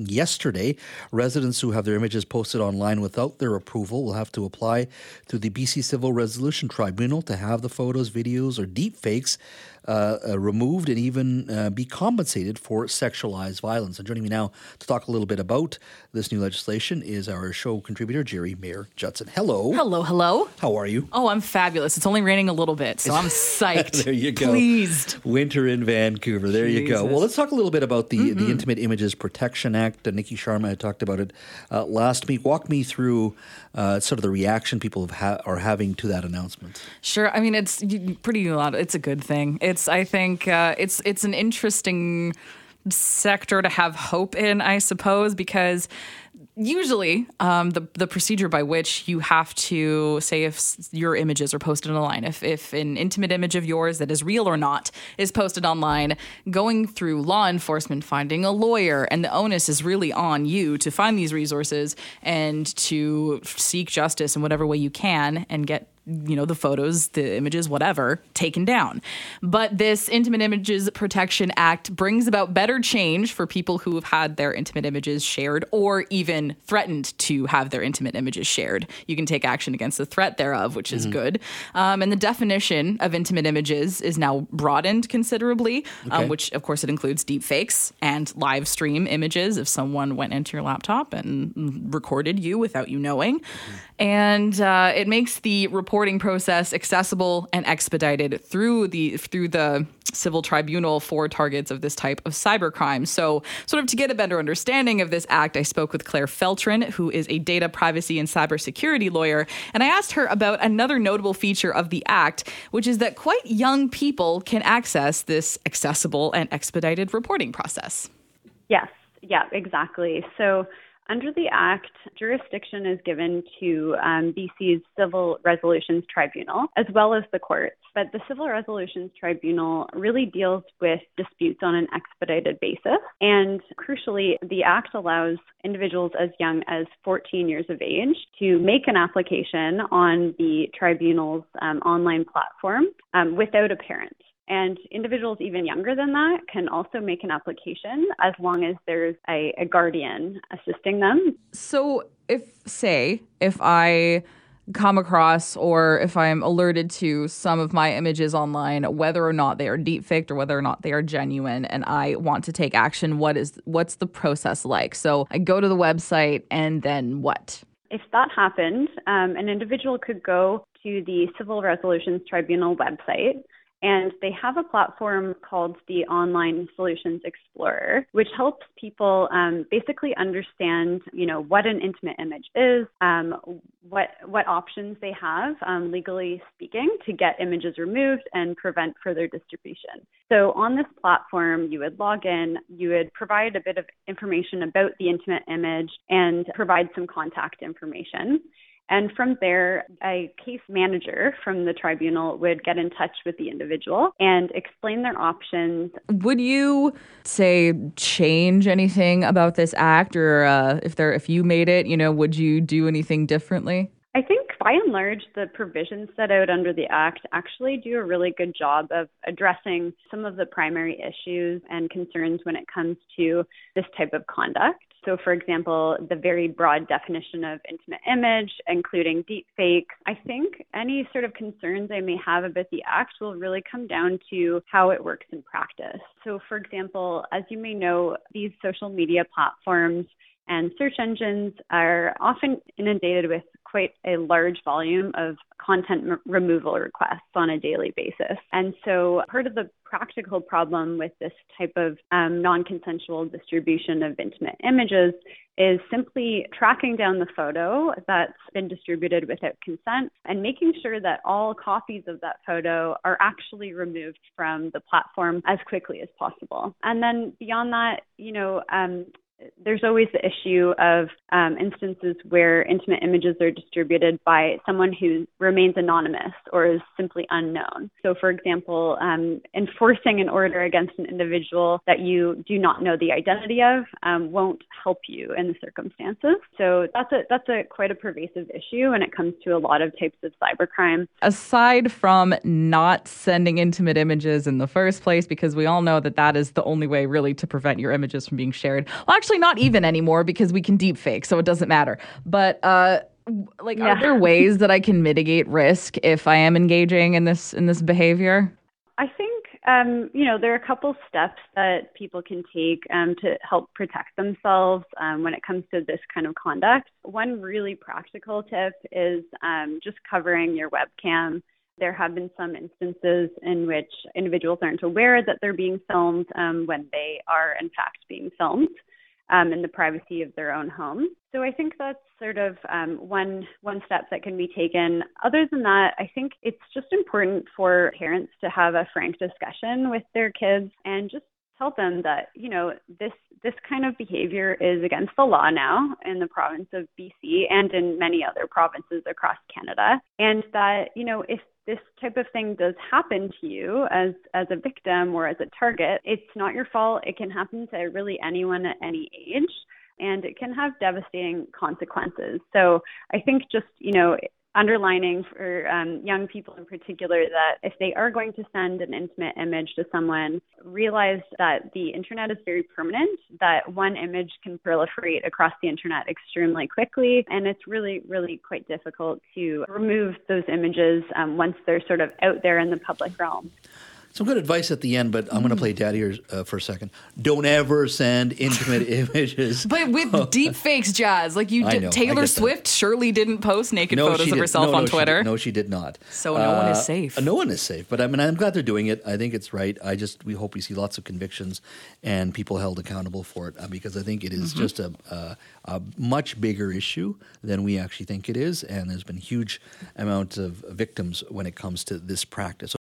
Yesterday, residents who have their images posted online without their approval will have to apply to the BC Civil Resolution Tribunal to have the photos, videos, or deepfakes removed and even uh, be compensated for sexualized violence. And joining me now to talk a little bit about this new legislation is our show contributor, Geri Mayer-Judson. Hello. Hello, hello. How are you? Oh, I'm fabulous. It's only raining a little bit, so I'm psyched. there you go. Pleased. Winter in Vancouver. There Jesus. you go. Well, let's talk a little bit about the, mm-hmm. the Intimate Images Protection Act. Uh, Niki Sharma had talked about it uh, last week. Walk me through uh, sort of the reaction people ha- are having to that announcement. Sure. I mean, it's pretty a lot. It's a good thing. It's I think uh, it's it's an interesting sector to have hope in, I suppose, because usually um, the the procedure by which you have to say if your images are posted online, if if an intimate image of yours that is real or not is posted online, going through law enforcement, finding a lawyer, and the onus is really on you to find these resources and to seek justice in whatever way you can and get you know, the photos, the images, whatever, taken down. But this Intimate Images Protection Act brings about better change for people who have had their intimate images shared or even threatened to have their intimate images shared. You can take action against the threat thereof, which is mm-hmm. good. Um, and the definition of intimate images is now broadened considerably, um, okay. um, which, of course, it includes deep fakes and live stream images if someone went into your laptop and recorded you without you knowing. Mm-hmm. And uh, it makes the reporting process accessible and expedited through the through the civil tribunal for targets of this type of cybercrime. So, sort of to get a better understanding of this act, I spoke with Claire Feltrin, who is a data privacy and cybersecurity lawyer, and I asked her about another notable feature of the act, which is that quite young people can access this accessible and expedited reporting process. Yes, yeah, exactly. So under the Act, jurisdiction is given to um, BC's Civil Resolutions Tribunal as well as the courts. But the Civil Resolutions Tribunal really deals with disputes on an expedited basis. And crucially, the Act allows individuals as young as 14 years of age to make an application on the tribunal's um, online platform um, without a parent. And individuals even younger than that can also make an application as long as there's a, a guardian assisting them. So, if, say, if I come across or if I'm alerted to some of my images online, whether or not they are deepfaked or whether or not they are genuine, and I want to take action, what is what's the process like? So I go to the website and then what? If that happened, um, an individual could go to the Civil Resolutions Tribunal website and they have a platform called the Online Solutions Explorer, which helps people um, basically understand, you know, what an intimate image is, um, what what options they have, um, legally speaking, to get images removed and prevent further distribution. So on this platform, you would log in, you would provide a bit of information about the intimate image, and provide some contact information. And from there, a case manager from the tribunal would get in touch with the individual and explain their options. Would you say change anything about this act, or uh, if there, if you made it, you know, would you do anything differently? I think by and large, the provisions set out under the Act actually do a really good job of addressing some of the primary issues and concerns when it comes to this type of conduct. So, for example, the very broad definition of intimate image, including deep fake. I think any sort of concerns I may have about the act will really come down to how it works in practice. So, for example, as you may know, these social media platforms and search engines are often inundated with quite a large volume of content m- removal requests on a daily basis. And so part of the practical problem with this type of um, non consensual distribution of intimate images is simply tracking down the photo that's been distributed without consent and making sure that all copies of that photo are actually removed from the platform as quickly as possible. And then beyond that, you know, um, there's always the issue of um, instances where intimate images are distributed by someone who remains anonymous or is simply unknown. So, for example, um, enforcing an order against an individual that you do not know the identity of um, won't help you in the circumstances. So that's a that's a quite a pervasive issue when it comes to a lot of types of cybercrime. Aside from not sending intimate images in the first place, because we all know that that is the only way really to prevent your images from being shared. Well, actually, not even anymore because we can deep fake, so it doesn't matter. But uh, like, yeah. are there ways that I can mitigate risk if I am engaging in this in this behavior? I think um, you know, there are a couple steps that people can take um, to help protect themselves um, when it comes to this kind of conduct. One really practical tip is um, just covering your webcam. There have been some instances in which individuals aren't aware that they're being filmed um, when they are, in fact, being filmed um, in the privacy of their own home. So I think that's sort of um, one one step that can be taken. Other than that, I think it's just important for parents to have a frank discussion with their kids and just tell them that you know this this kind of behavior is against the law now in the province of BC and in many other provinces across Canada and that you know if this type of thing does happen to you as as a victim or as a target, it's not your fault. It can happen to really anyone at any age and it can have devastating consequences. So I think just, you know, underlining for um, young people in particular that if they are going to send an intimate image to someone, realize that the internet is very permanent, that one image can proliferate across the internet extremely quickly, and it's really, really quite difficult to remove those images um, once they're sort of out there in the public realm. Some good advice at the end, but I'm going to play daddy here uh, for a second. Don't ever send intimate images. But with deep fakes, Jazz, like you did, know, Taylor Swift that. surely didn't post naked no, photos of herself no, no, on Twitter. She no, she did not. So no uh, one is uh, safe. No one is safe. But I mean, I'm glad they're doing it. I think it's right. I just we hope we see lots of convictions and people held accountable for it uh, because I think it is mm-hmm. just a, a, a much bigger issue than we actually think it is, and there's been huge amounts of victims when it comes to this practice.